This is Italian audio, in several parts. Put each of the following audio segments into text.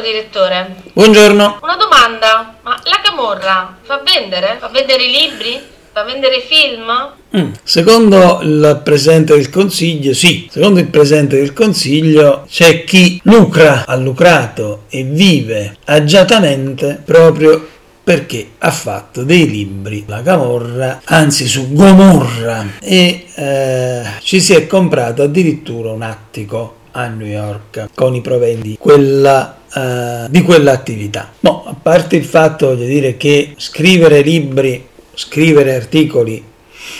Buongiorno direttore. Buongiorno. Una domanda, ma la camorra fa vendere? Fa vendere i libri? Fa vendere i film? Mm. Secondo il Presidente del Consiglio, sì, secondo il Presidente del Consiglio c'è chi lucra, ha lucrato e vive agiatamente proprio perché ha fatto dei libri, la Camorra, anzi su Gomorra, e eh, ci si è comprato addirittura un attico a New York con i proventi quella, uh, di quell'attività. No, a parte il fatto voglio dire che scrivere libri, scrivere articoli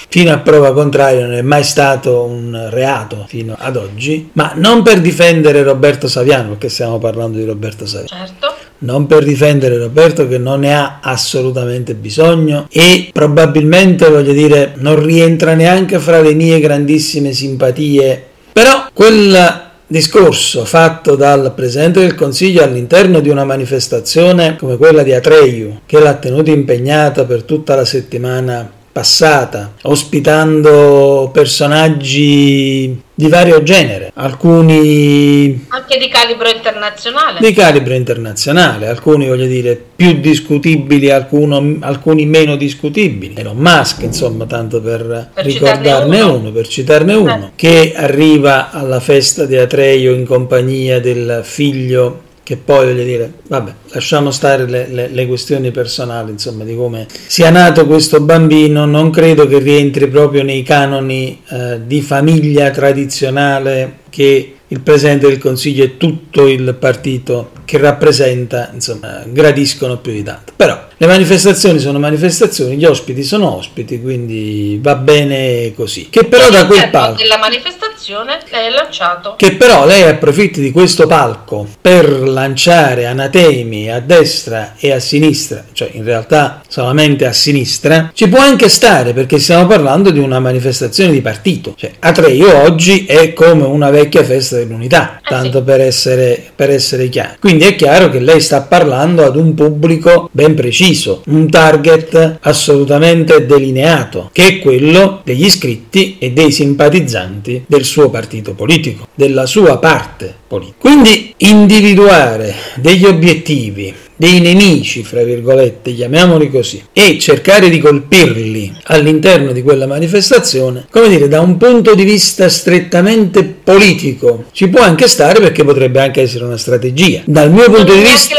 fino a prova contraria non è mai stato un reato fino ad oggi, ma non per difendere Roberto Saviano, perché stiamo parlando di Roberto Saviano. Certo. Non per difendere Roberto che non ne ha assolutamente bisogno e probabilmente voglio dire non rientra neanche fra le mie grandissime simpatie, però quella discorso fatto dal Presidente del Consiglio all'interno di una manifestazione come quella di Atreyu, che l'ha tenuto impegnata per tutta la settimana passata, ospitando personaggi di vario genere, alcuni anche di calibro internazionale. Di calibro internazionale, alcuni voglio dire più discutibili, alcuno, alcuni meno discutibili. Elon Musk, insomma, tanto per, per ricordarne uno. uno. per citarne uno, eh. che arriva alla festa di Atreio in compagnia del figlio che poi voglio dire, vabbè, lasciamo stare le, le, le, questioni personali, insomma, di come sia nato questo bambino, non credo che rientri proprio nei canoni eh, di famiglia tradizionale che il Presidente del Consiglio e tutto il partito che rappresenta, insomma, gradiscono più di tanto. Però le manifestazioni sono manifestazioni, gli ospiti sono ospiti, quindi va bene così. Che però da quel palco della manifestazione lei ha lanciato Che però lei approfitti di questo palco per lanciare anatemi a destra e a sinistra, cioè in realtà solamente a sinistra, ci può anche stare perché stiamo parlando di una manifestazione di partito. Cioè, Atreio oggi è come una vecchia festa dell'unità, eh tanto sì. per, essere, per essere chiari. Quindi è chiaro che lei sta parlando ad un pubblico ben preciso preciso, un target assolutamente delineato, che è quello degli iscritti e dei simpatizzanti del suo partito politico, della sua parte politica. Quindi individuare degli obiettivi, dei nemici, fra virgolette, chiamiamoli così, e cercare di colpirli all'interno di quella manifestazione, come dire, da un punto di vista strettamente politico, ci può anche stare perché potrebbe anche essere una strategia. Dal mio punto di vista...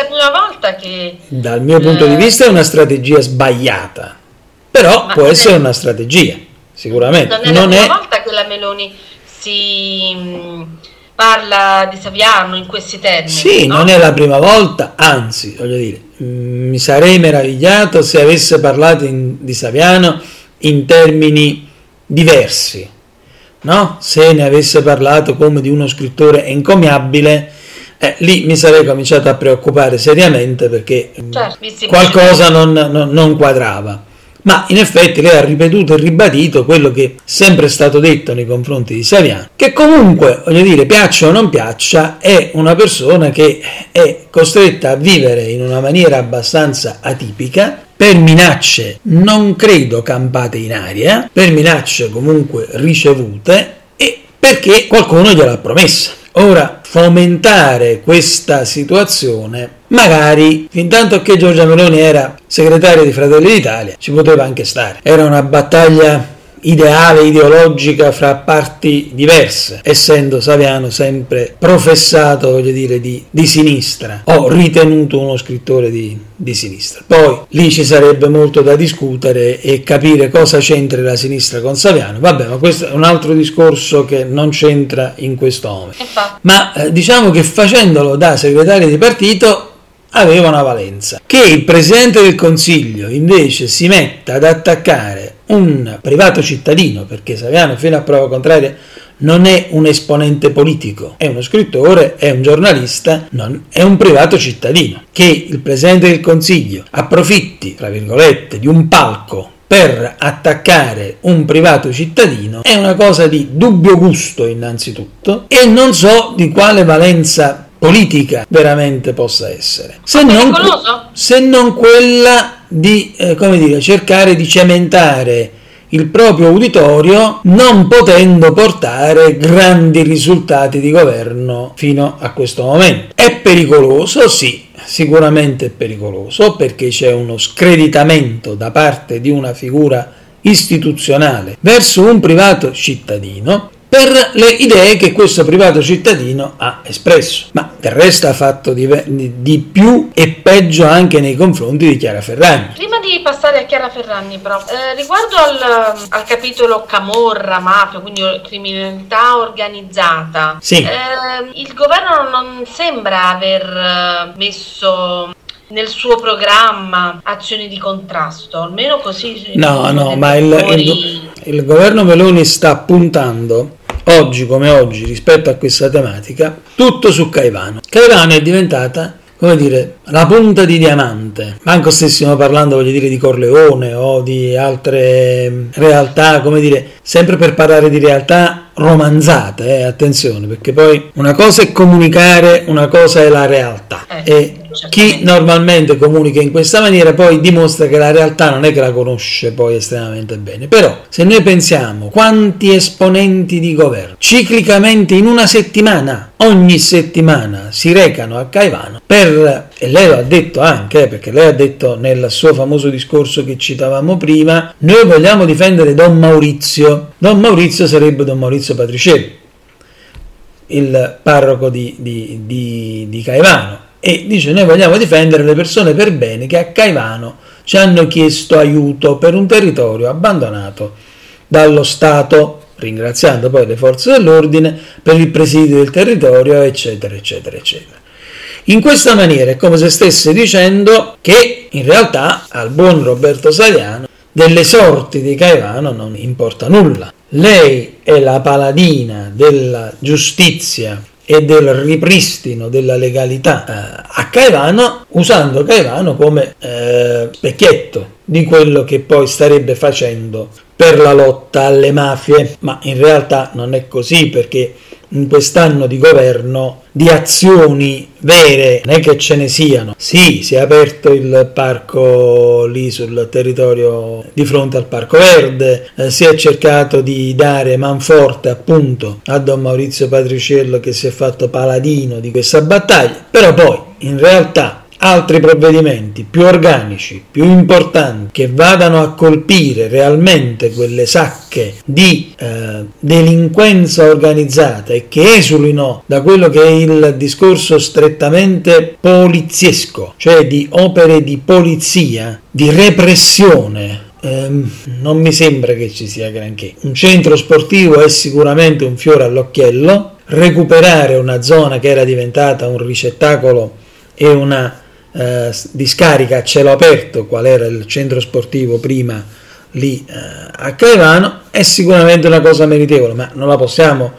volta che... Dal mio punto di eh, vista è una strategia sbagliata, però può essere è... una strategia, sicuramente. Non è non la prima è... volta che la Meloni si parla di Saviano in questi termini. Sì, no? non è la prima volta, anzi, voglio dire, mi sarei meravigliato se avesse parlato in, di Saviano in termini diversi, no? Se ne avesse parlato come di uno scrittore encomiabile, eh, lì mi sarei cominciato a preoccupare seriamente perché mm, certo, qualcosa non, non, non quadrava ma in effetti lei ha ripetuto e ribadito quello che è sempre stato detto nei confronti di Saviano, che comunque, voglio dire, piaccia o non piaccia, è una persona che è costretta a vivere in una maniera abbastanza atipica, per minacce non credo campate in aria, per minacce comunque ricevute e perché qualcuno gliel'ha promessa. Ora, fomentare questa situazione, magari fin tanto che Giorgia Meloni era segretaria di Fratelli d'Italia, ci poteva anche stare. Era una battaglia ideale, ideologica fra parti diverse, essendo Saviano sempre professato, voglio dire, di, di sinistra, o ritenuto uno scrittore di, di, sinistra. Poi lì ci sarebbe molto da discutere e capire cosa c'entra la sinistra con Saviano. Vabbè, ma questo è un altro discorso che non c'entra in questo momento. Ma eh, diciamo che facendolo da segretario di partito aveva una valenza. Che il Presidente del Consiglio invece si metta ad attaccare un privato cittadino, perché Saviano fino a prova contraria non è un esponente politico, è uno scrittore, è un giornalista, non, è un privato cittadino. Che il Presidente del Consiglio approfitti, tra virgolette, di un palco per attaccare un privato cittadino è una cosa di dubbio gusto innanzitutto e non so di quale valenza politica veramente possa essere. Se non, se non, quella di, eh, dire, cercare di cementare il proprio uditorio non potendo portare grandi risultati di governo fino a questo momento. È pericoloso, sì, sicuramente è pericoloso perché c'è uno screditamento da parte di una figura istituzionale verso un privato cittadino per le idee che questo privato cittadino ha espresso. Ma del resto ha fatto di, di, più e peggio anche nei confronti di Chiara Ferragni. Prima di passare a Chiara Ferragni, però, eh, riguardo al, al, capitolo Camorra, mafia, quindi criminalità organizzata, sì. eh, il governo non sembra aver eh, messo nel suo programma azioni di contrasto, almeno così. No, no, ma il, il, il, governo Meloni sta puntando oggi come oggi rispetto a questa tematica tutto su Caivano. Caivano è diventata come dire, la punta di diamante. Manco stessimo parlando, voglio dire, di Corleone o di altre realtà, come dire, sempre per parlare di realtà romanzate, eh, attenzione, perché poi una cosa è comunicare, una cosa è la realtà. Eh, e chi normalmente comunica in questa maniera poi dimostra che la realtà non è che la conosce poi estremamente bene. Però se noi pensiamo quanti esponenti di governo ciclicamente in una settimana, ogni settimana si recano a Caivano per, e lei lo ha detto anche, perché lei ha detto nel suo famoso discorso che citavamo prima, noi vogliamo difendere Don Maurizio. Don Maurizio sarebbe Don Maurizio Patricielli, il parroco di, di, di, di Caivano e dice noi vogliamo difendere le persone per bene che a Caivano ci hanno chiesto aiuto per un territorio abbandonato dallo Stato, ringraziando poi le forze dell'ordine per il presidio del territorio, eccetera, eccetera, eccetera. In questa maniera è come se stesse dicendo che in realtà al buon Roberto Saviano delle sorti di Caivano non importa nulla. Lei è la paladina della giustizia e del ripristino della legalità eh, a Caivano usando Caivano come eh, specchietto di quello che poi starebbe facendo per la lotta alle mafie, ma in realtà non è così perché in quest'anno di governo di azioni vere, non è che ce ne siano. Sì, si è aperto il parco lì sul territorio di fronte al Parco Verde, eh, si è cercato di dare manforte appunto a Don Maurizio Patriciello che si è fatto paladino di questa battaglia, però poi in realtà altri provvedimenti più organici, più importanti, che vadano a colpire realmente quelle sacche di eh, delinquenza organizzata e che esulino da quello che è il discorso strettamente poliziesco, cioè di opere di polizia, di repressione Um, non mi sembra che ci sia granché. Un centro sportivo è sicuramente un fiore all'occhiello. Recuperare una zona che era diventata un ricettacolo e una eh, di scarica a cielo aperto, qual era il centro sportivo prima lì eh, a Caivano, è sicuramente una cosa meritevole, ma non la possiamo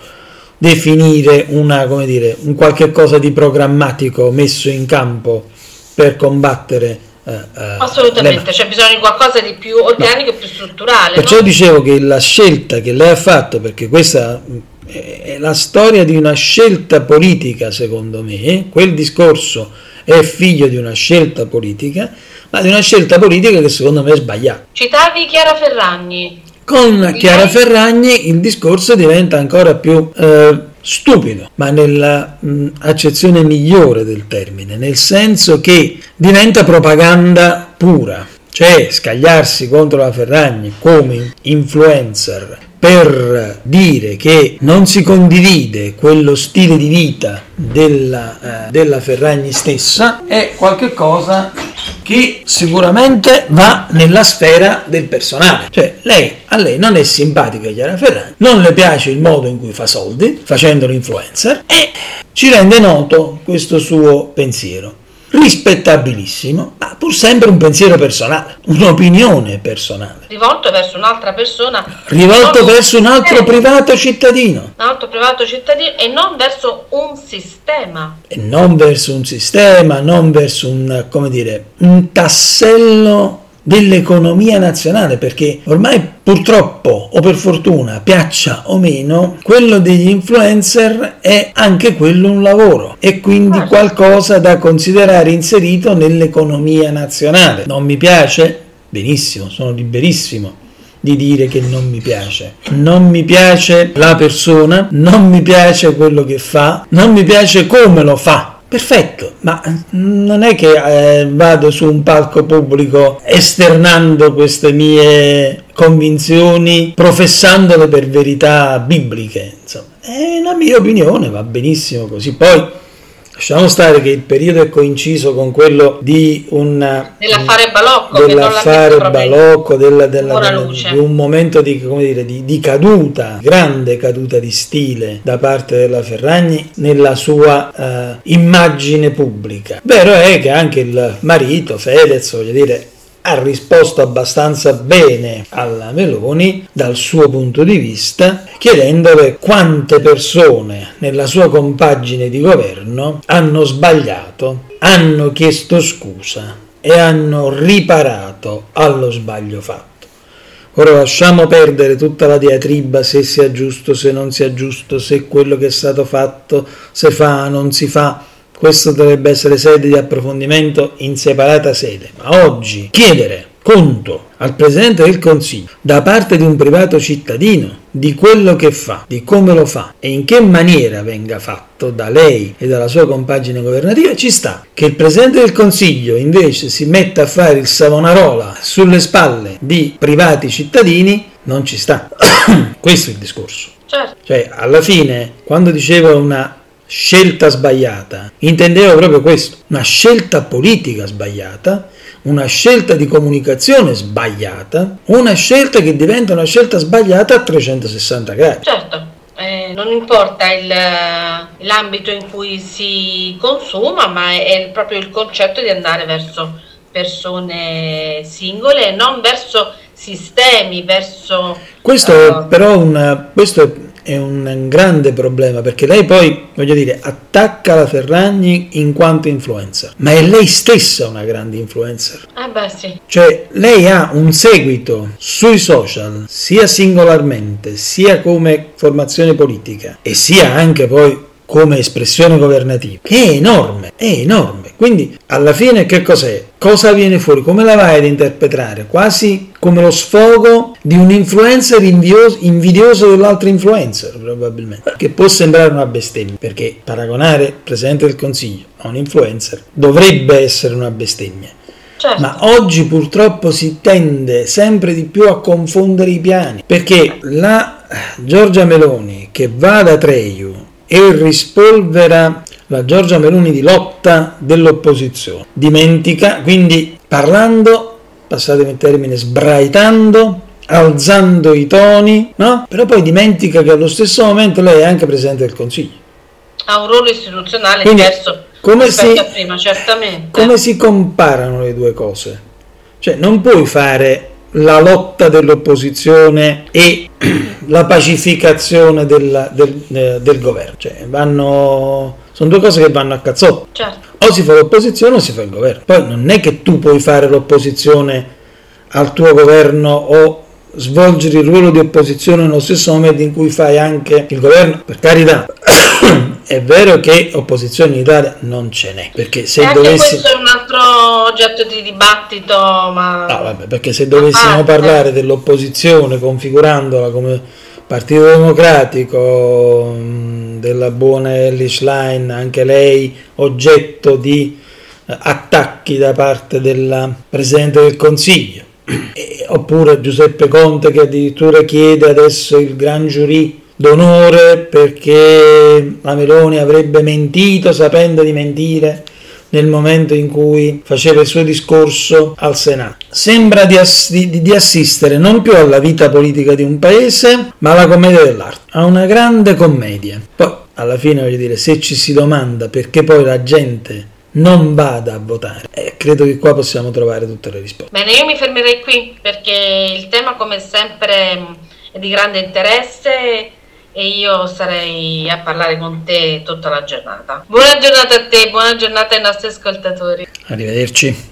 definire una, come dire, un qualche cosa di programmatico messo in campo per combattere Uh, uh, Assolutamente, c'è bisogno di qualcosa di più organico e più strutturale. Perciò no? dicevo che la scelta che lei ha fatto, perché questa è la storia di una scelta politica, secondo me, quel discorso è figlio di una scelta politica, ma di una scelta politica che secondo me è sbagliata. Citavi Chiara Ferragni. Con Chiara Ferragni il discorso diventa ancora più eh, stupido, ma nella mh, accezione migliore del termine, nel senso che diventa propaganda pura, cioè scagliarsi contro la Ferragni come influencer per dire che non si condivide quello stile di vita della, eh, della Ferragni stessa è qualcosa che sicuramente va nella sfera del personale. Cioè, lei, a lei non è simpatica Chiara Ferragni, non le piace il modo in cui fa soldi, facendo l'influencer, e ci rende noto questo suo pensiero rispettabilissimo, ma pur sempre un pensiero personale, un'opinione personale. Rivolto verso un'altra persona. Rivolto verso un altro privato cittadino. Un altro privato cittadino e non verso un sistema. E non verso un sistema, non verso un, come dire, un tassello dell'economia nazionale perché ormai purtroppo o per fortuna piaccia o meno quello degli influencer è anche quello un lavoro e quindi ah, qualcosa da considerare inserito nell'economia nazionale non mi piace benissimo sono liberissimo di dire che non mi piace. Non mi piace la persona, non mi piace quello che fa, non mi piace come lo fa. Perfetto, ma non è che eh, vado su un palco pubblico esternando queste mie convinzioni, professandole per verità bibliche. Insomma, è una mia opinione, va benissimo così. Poi Lasciamo stare che il periodo è coinciso con quello di un dell'affare Balocco, dell'affare Balocco della, della, della, di un momento di, dire, di, di, caduta, grande caduta di stile da parte della Ferragni nella sua uh, immagine pubblica. Vero è che anche il marito Fedez, voglio dire, ha risposto abbastanza bene alla Meloni dal suo punto di vista, chiedendole quante persone nella sua compagine di governo hanno sbagliato, hanno chiesto scusa e hanno riparato allo sbaglio fatto. Ora lasciamo perdere tutta la diatriba se sia giusto, se non sia giusto, se quello che è stato fatto, se fa, non si fa questo dovrebbe essere sede di approfondimento in separata sede, ma oggi chiedere conto al Presidente del Consiglio da parte di un privato cittadino di quello che fa, di come lo fa e in che maniera venga fatto da lei e dalla sua compagine governativa, ci sta. Che il Presidente del Consiglio invece si metta a fare il Savonarola sulle spalle di privati cittadini, non ci sta. Questo è il discorso. Certo. Cioè, alla fine, quando dicevo una scelta sbagliata, intendevo proprio questo, una scelta politica sbagliata, una scelta di comunicazione sbagliata, una scelta che diventa una scelta sbagliata a 360 gradi. Certo. Eh, non importa il, l'ambito in cui si consuma, ma è, è proprio il concetto di andare verso persone singole e non verso sistemi, verso... Questo uh, però un, questo è è un grande problema perché lei poi, voglio dire, attacca la Ferragni in quanto influencer, ma è lei stessa una grande influencer. Ah beh sì. Cioè lei ha un seguito sui social, sia singolarmente, sia come formazione politica e sia anche poi come espressione governativa, che è enorme, è enorme. Quindi alla fine che cos'è? Cosa viene fuori? Come la vai ad interpretare? Quasi come lo sfogo di un influencer invidioso, invidioso dell'altro influencer, probabilmente. Che può sembrare una bestemmia, perché paragonare il Presidente del Consiglio a un influencer dovrebbe essere una bestemmia. Certo. Ma oggi purtroppo si tende sempre di più a confondere i piani, perché la Giorgia Meloni che va da Treiu e rispolvera la Giorgia Meloni di lotta dell'opposizione. Dimentica, quindi parlando, passatemi il termine, sbraitando, alzando i toni, no? Però poi dimentica che allo stesso momento lei è anche Presidente del Consiglio. Ha un ruolo istituzionale quindi, diverso come si, prima, certamente. Come si comparano le due cose? Cioè, non puoi fare la lotta dell'opposizione e la pacificazione del, del, eh, del governo. Cioè, vanno, sono due cose che vanno a cazzotto. Certo. O si fa l'opposizione o si fa il governo. Poi non è che tu puoi fare l'opposizione al tuo governo o svolgere il ruolo di opposizione nello stesso momento in cui fai anche il governo, per carità. È vero che opposizione in Italia non ce n'è, perché se e dovessi... questo è un altro oggetto di dibattito, ma... No, vabbè, perché se dovessimo parlare dell'opposizione configurandola come Partito Democratico, della buona Ellis Line, anche lei oggetto di eh, attacchi da parte del Presidente del Consiglio, e, oppure Giuseppe Conte che addirittura chiede adesso il gran giurì d'onore perché la Meloni avrebbe mentito sapendo di mentire nel momento in cui faceva il suo discorso al Senato. Sembra di, ass- di, di, assistere non più alla vita politica di un paese, ma alla commedia dell'arte, a una grande commedia. Poi, alla fine, voglio dire, se ci si domanda perché poi la gente non vada a votare, eh, credo che qua possiamo trovare tutte le risposte. Bene, io mi fermerei qui perché il tema, come sempre, è di grande interesse e io sarei a parlare con te tutta la giornata. Buona giornata a te, buona giornata ai nostri ascoltatori. Arrivederci.